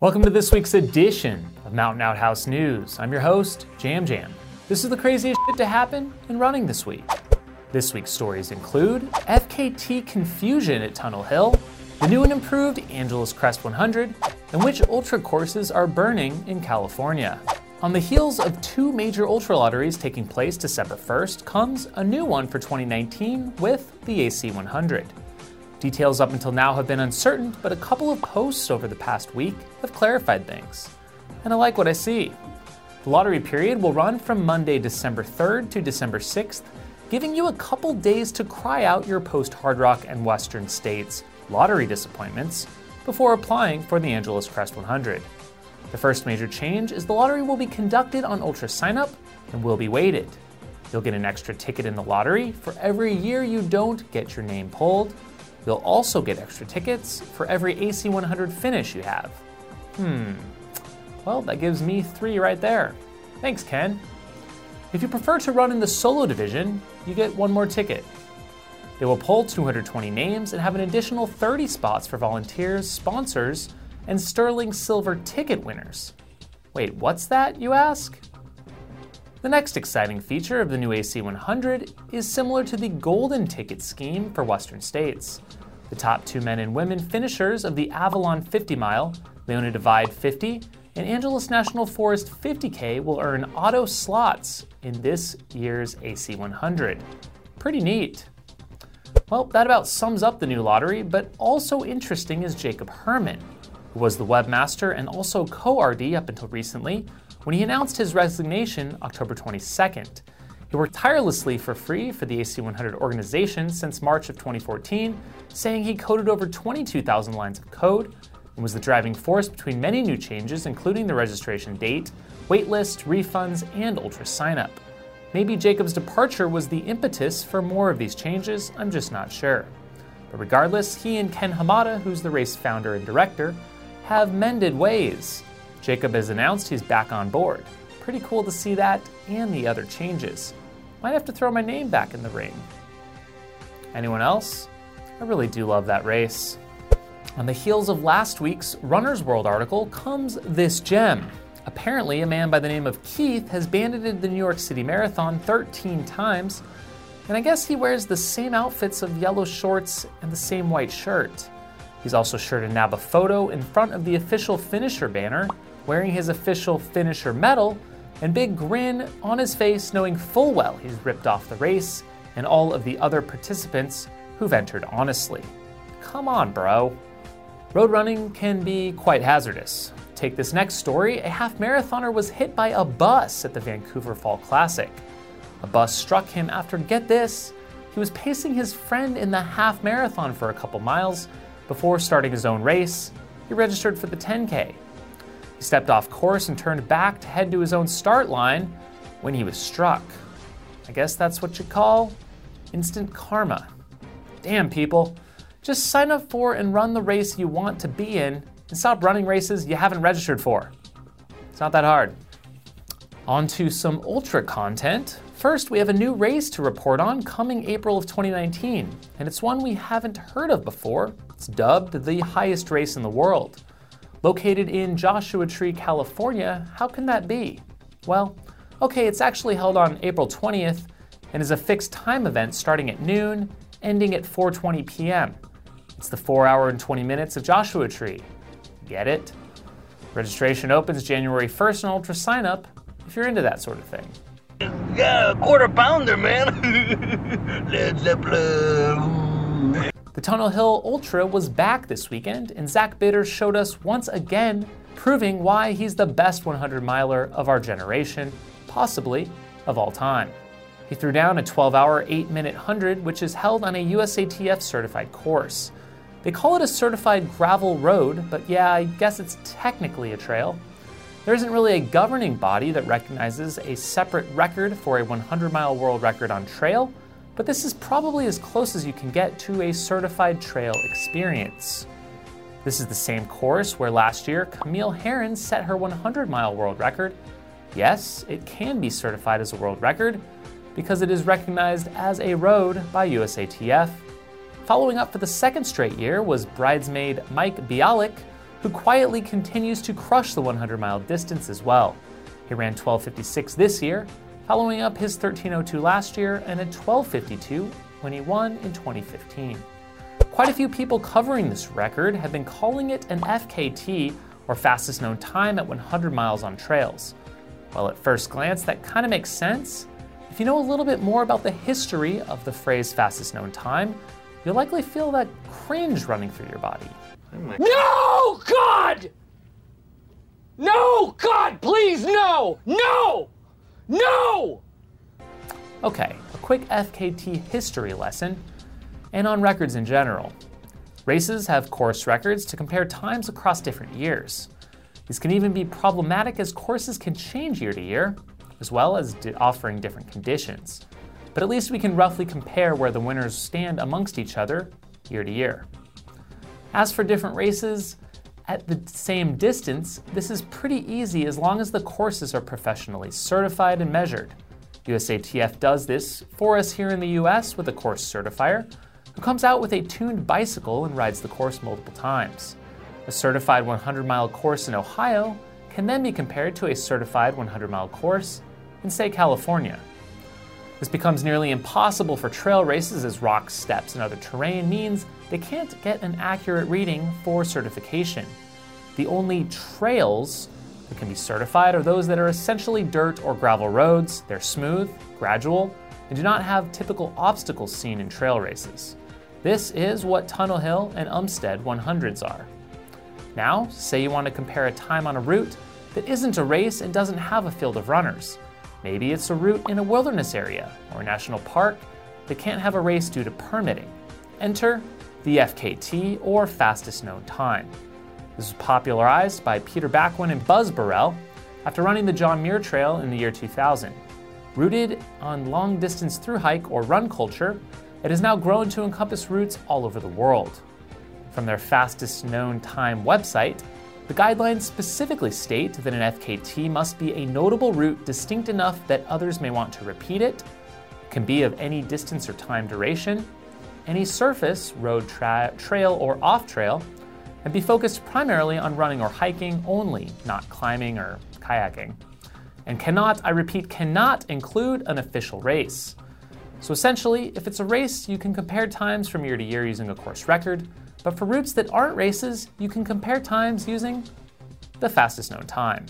Welcome to this week's edition of Mountain Outhouse News. I'm your host, Jam Jam. This is the craziest shit to happen in running this week. This week's stories include FKT confusion at Tunnel Hill, the new and improved Angeles Crest 100, and which ultra courses are burning in California. On the heels of two major ultra lotteries taking place December 1st comes a new one for 2019 with the AC 100. Details up until now have been uncertain, but a couple of posts over the past week have clarified things. And I like what I see. The lottery period will run from Monday, December 3rd to December 6th, giving you a couple days to cry out your post Hard Rock and Western States lottery disappointments before applying for the Angeles Crest 100. The first major change is the lottery will be conducted on Ultra signup and will be weighted. You'll get an extra ticket in the lottery for every year you don't get your name pulled, You'll also get extra tickets for every AC100 finish you have. Hmm. Well, that gives me three right there. Thanks, Ken. If you prefer to run in the solo division, you get one more ticket. They will pull 220 names and have an additional 30 spots for volunteers, sponsors, and Sterling Silver ticket winners. Wait, what's that, you ask? The next exciting feature of the new AC100 is similar to the golden ticket scheme for Western states. The top two men and women finishers of the Avalon 50 mile, Leona Divide 50, and Angeles National Forest 50K will earn auto slots in this year's AC100. Pretty neat. Well, that about sums up the new lottery, but also interesting is Jacob Herman, who was the webmaster and also co RD up until recently, when he announced his resignation October 22nd. He worked tirelessly for free for the AC100 organization since March of 2014, saying he coded over 22,000 lines of code and was the driving force between many new changes, including the registration date, waitlist, refunds, and Ultra signup. Maybe Jacob's departure was the impetus for more of these changes, I'm just not sure. But regardless, he and Ken Hamada, who's the race founder and director, have mended ways. Jacob has announced he's back on board. Pretty cool to see that and the other changes. Might have to throw my name back in the ring. Anyone else? I really do love that race. On the heels of last week's Runner's World article comes this gem. Apparently, a man by the name of Keith has bandited the New York City Marathon 13 times, and I guess he wears the same outfits of yellow shorts and the same white shirt. He's also sure to nab a photo in front of the official finisher banner, wearing his official finisher medal and big grin on his face, knowing full well he's ripped off the race and all of the other participants who've entered honestly. Come on, bro. Road running can be quite hazardous. Take this next story a half marathoner was hit by a bus at the Vancouver Fall Classic. A bus struck him after, get this, he was pacing his friend in the half marathon for a couple miles before starting his own race. He registered for the 10K. He stepped off course and turned back to head to his own start line when he was struck. I guess that's what you call instant karma. Damn, people. Just sign up for and run the race you want to be in and stop running races you haven't registered for. It's not that hard. On to some ultra content. First, we have a new race to report on coming April of 2019, and it's one we haven't heard of before. It's dubbed the highest race in the world. Located in Joshua Tree, California, how can that be? Well, okay, it's actually held on April 20th and is a fixed time event starting at noon, ending at 4:20 p.m. It's the 4 hour and 20 minutes of Joshua Tree. Get it? Registration opens January 1st on Ultra Sign Up if you're into that sort of thing. Yeah, quarter pounder, man. Led Zeppelin. The Tunnel Hill Ultra was back this weekend, and Zach Bitter showed us once again, proving why he's the best 100 miler of our generation, possibly of all time. He threw down a 12 hour, 8 minute 100, which is held on a USATF certified course. They call it a certified gravel road, but yeah, I guess it's technically a trail. There isn't really a governing body that recognizes a separate record for a 100 mile world record on trail, but this is probably as close as you can get to a certified trail experience. This is the same course where last year Camille Herron set her 100 mile world record. Yes, it can be certified as a world record because it is recognized as a road by USATF. Following up for the second straight year was bridesmaid Mike Bialick, who quietly continues to crush the 100 mile distance as well. He ran 12.56 this year, following up his 13.02 last year and a 12.52 when he won in 2015. Quite a few people covering this record have been calling it an FKT, or fastest known time at 100 miles on trails. Well, at first glance, that kind of makes sense. If you know a little bit more about the history of the phrase fastest known time, you'll likely feel that cringe running through your body. No, God! No, God, please, no! No! No! Okay, a quick FKT history lesson, and on records in general. Races have course records to compare times across different years. These can even be problematic as courses can change year to year, as well as offering different conditions. But at least we can roughly compare where the winners stand amongst each other year to year. As for different races, at the same distance, this is pretty easy as long as the courses are professionally certified and measured. USATF does this for us here in the US with a course certifier who comes out with a tuned bicycle and rides the course multiple times. A certified 100 mile course in Ohio can then be compared to a certified 100 mile course in, say, California. This becomes nearly impossible for trail races as rocks, steps, and other terrain means they can't get an accurate reading for certification. The only trails that can be certified are those that are essentially dirt or gravel roads, they're smooth, gradual, and do not have typical obstacles seen in trail races. This is what Tunnel Hill and Umstead 100s are. Now, say you want to compare a time on a route that isn't a race and doesn't have a field of runners. Maybe it's a route in a wilderness area or a national park that can't have a race due to permitting. Enter the FKT or fastest known time. This was popularized by Peter Bakwin and Buzz Burrell after running the John Muir Trail in the year 2000. Rooted on long distance through hike or run culture, it has now grown to encompass routes all over the world. From their fastest known time website, the guidelines specifically state that an FKT must be a notable route distinct enough that others may want to repeat it, can be of any distance or time duration, any surface, road, tra- trail, or off trail, and be focused primarily on running or hiking only, not climbing or kayaking. And cannot, I repeat, cannot include an official race. So essentially, if it's a race, you can compare times from year to year using a course record, but for routes that aren't races, you can compare times using the fastest known time.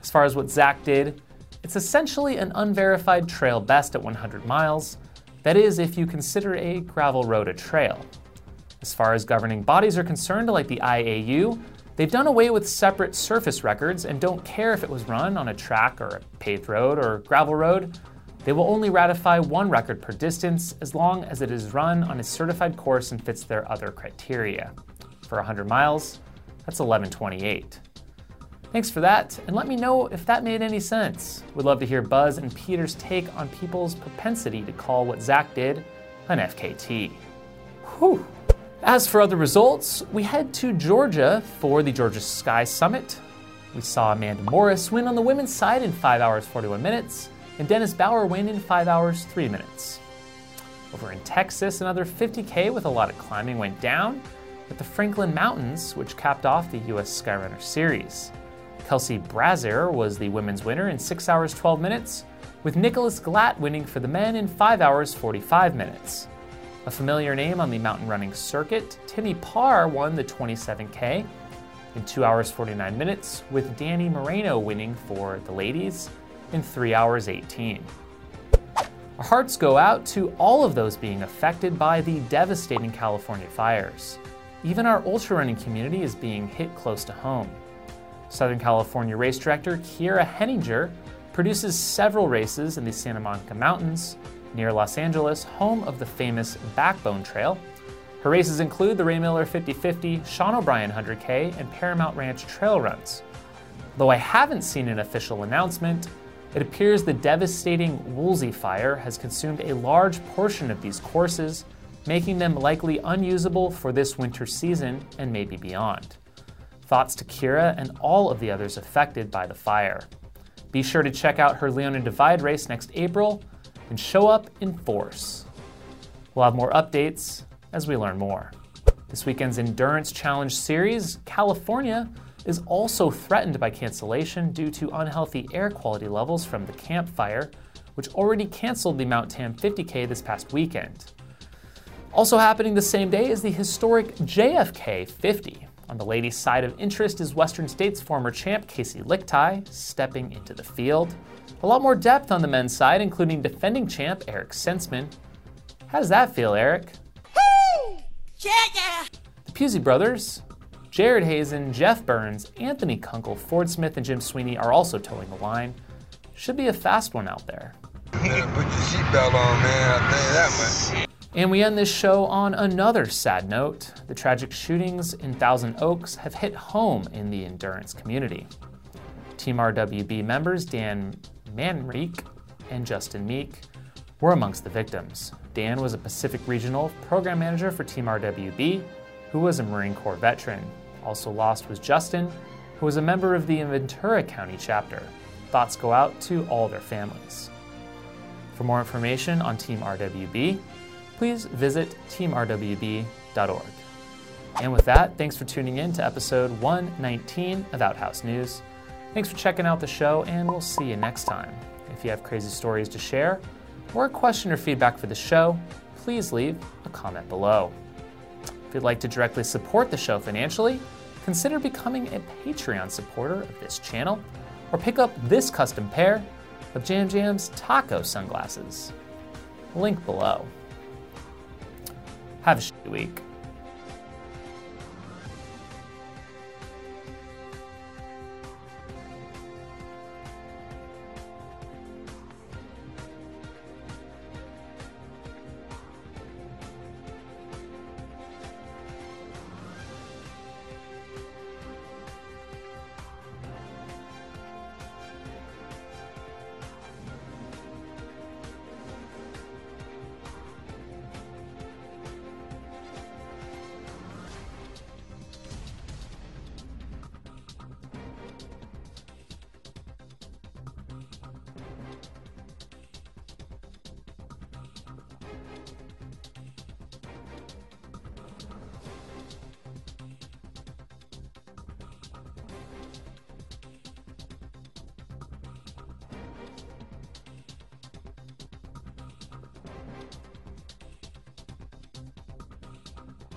As far as what Zach did, it's essentially an unverified trail best at 100 miles. That is, if you consider a gravel road a trail. As far as governing bodies are concerned, like the IAU, they've done away with separate surface records and don't care if it was run on a track or a paved road or gravel road. They will only ratify one record per distance as long as it is run on a certified course and fits their other criteria. For 100 miles, that's 1128. Thanks for that, and let me know if that made any sense. We'd love to hear Buzz and Peter's take on people's propensity to call what Zach did an FKT. Whew. As for other results, we head to Georgia for the Georgia Sky Summit. We saw Amanda Morris win on the women's side in 5 hours 41 minutes and Dennis Bauer win in 5 hours 3 minutes. Over in Texas, another 50K with a lot of climbing went down at the Franklin Mountains, which capped off the US Skyrunner Series. Kelsey Brazier was the women's winner in 6 hours 12 minutes, with Nicholas Glatt winning for the men in 5 hours 45 minutes. A familiar name on the mountain running circuit, Timmy Parr won the 27K in 2 hours 49 minutes, with Dani Moreno winning for the ladies in 3 hours 18. Our hearts go out to all of those being affected by the devastating California fires. Even our ultra running community is being hit close to home. Southern California race director Keira Henninger produces several races in the Santa Monica Mountains near Los Angeles, home of the famous Backbone Trail. Her races include the Ray Miller 5050, Sean O'Brien 100K, and Paramount Ranch trail runs. Though I haven't seen an official announcement, it appears the devastating Woolsey fire has consumed a large portion of these courses, making them likely unusable for this winter season and maybe beyond. Thoughts to Keira and all of the others affected by the fire. Be sure to check out her Leona Divide race next April and show up in force. We'll have more updates as we learn more. This weekend's Endurance Challenge Series, California, is also threatened by cancellation due to unhealthy air quality levels from the campfire, which already canceled the Mount Tam 50K this past weekend. Also happening the same day is the historic JFK 50. On the ladies' side of interest is Western States former champ Kaci Lickteig stepping into the field. A lot more depth on the men's side, including defending champ Eric Senseman. How does that feel, Eric? Yeah, yeah. The Pusey brothers, Jared Hazen, Jeff Burns, Anthony Kunkel, Ford Smith, and Jim Sweeney are also towing the line. Should be a fast one out there. Put your seatbelt on, man. I'll tell you that much. And we end this show on another sad note. The tragic shootings in Thousand Oaks have hit home in the endurance community. Team RWB members Dan Manrique and Justin Meek were amongst the victims. Dan was a Pacific Regional Program Manager for Team RWB, who was a Marine Corps veteran. Also lost was Justin, who was a member of the Ventura County chapter. Thoughts go out to all their families. For more information on Team RWB, please visit teamrwb.org. And with that, thanks for tuning in to episode 119 of Outhouse News. Thanks for checking out the show, and we'll see you next time. If you have crazy stories to share, or a question or feedback for the show, please leave a comment below. If you'd like to directly support the show financially, consider becoming a Patreon supporter of this channel, or pick up this custom pair of Jam Jam's taco sunglasses. Link below. Have a shitty week.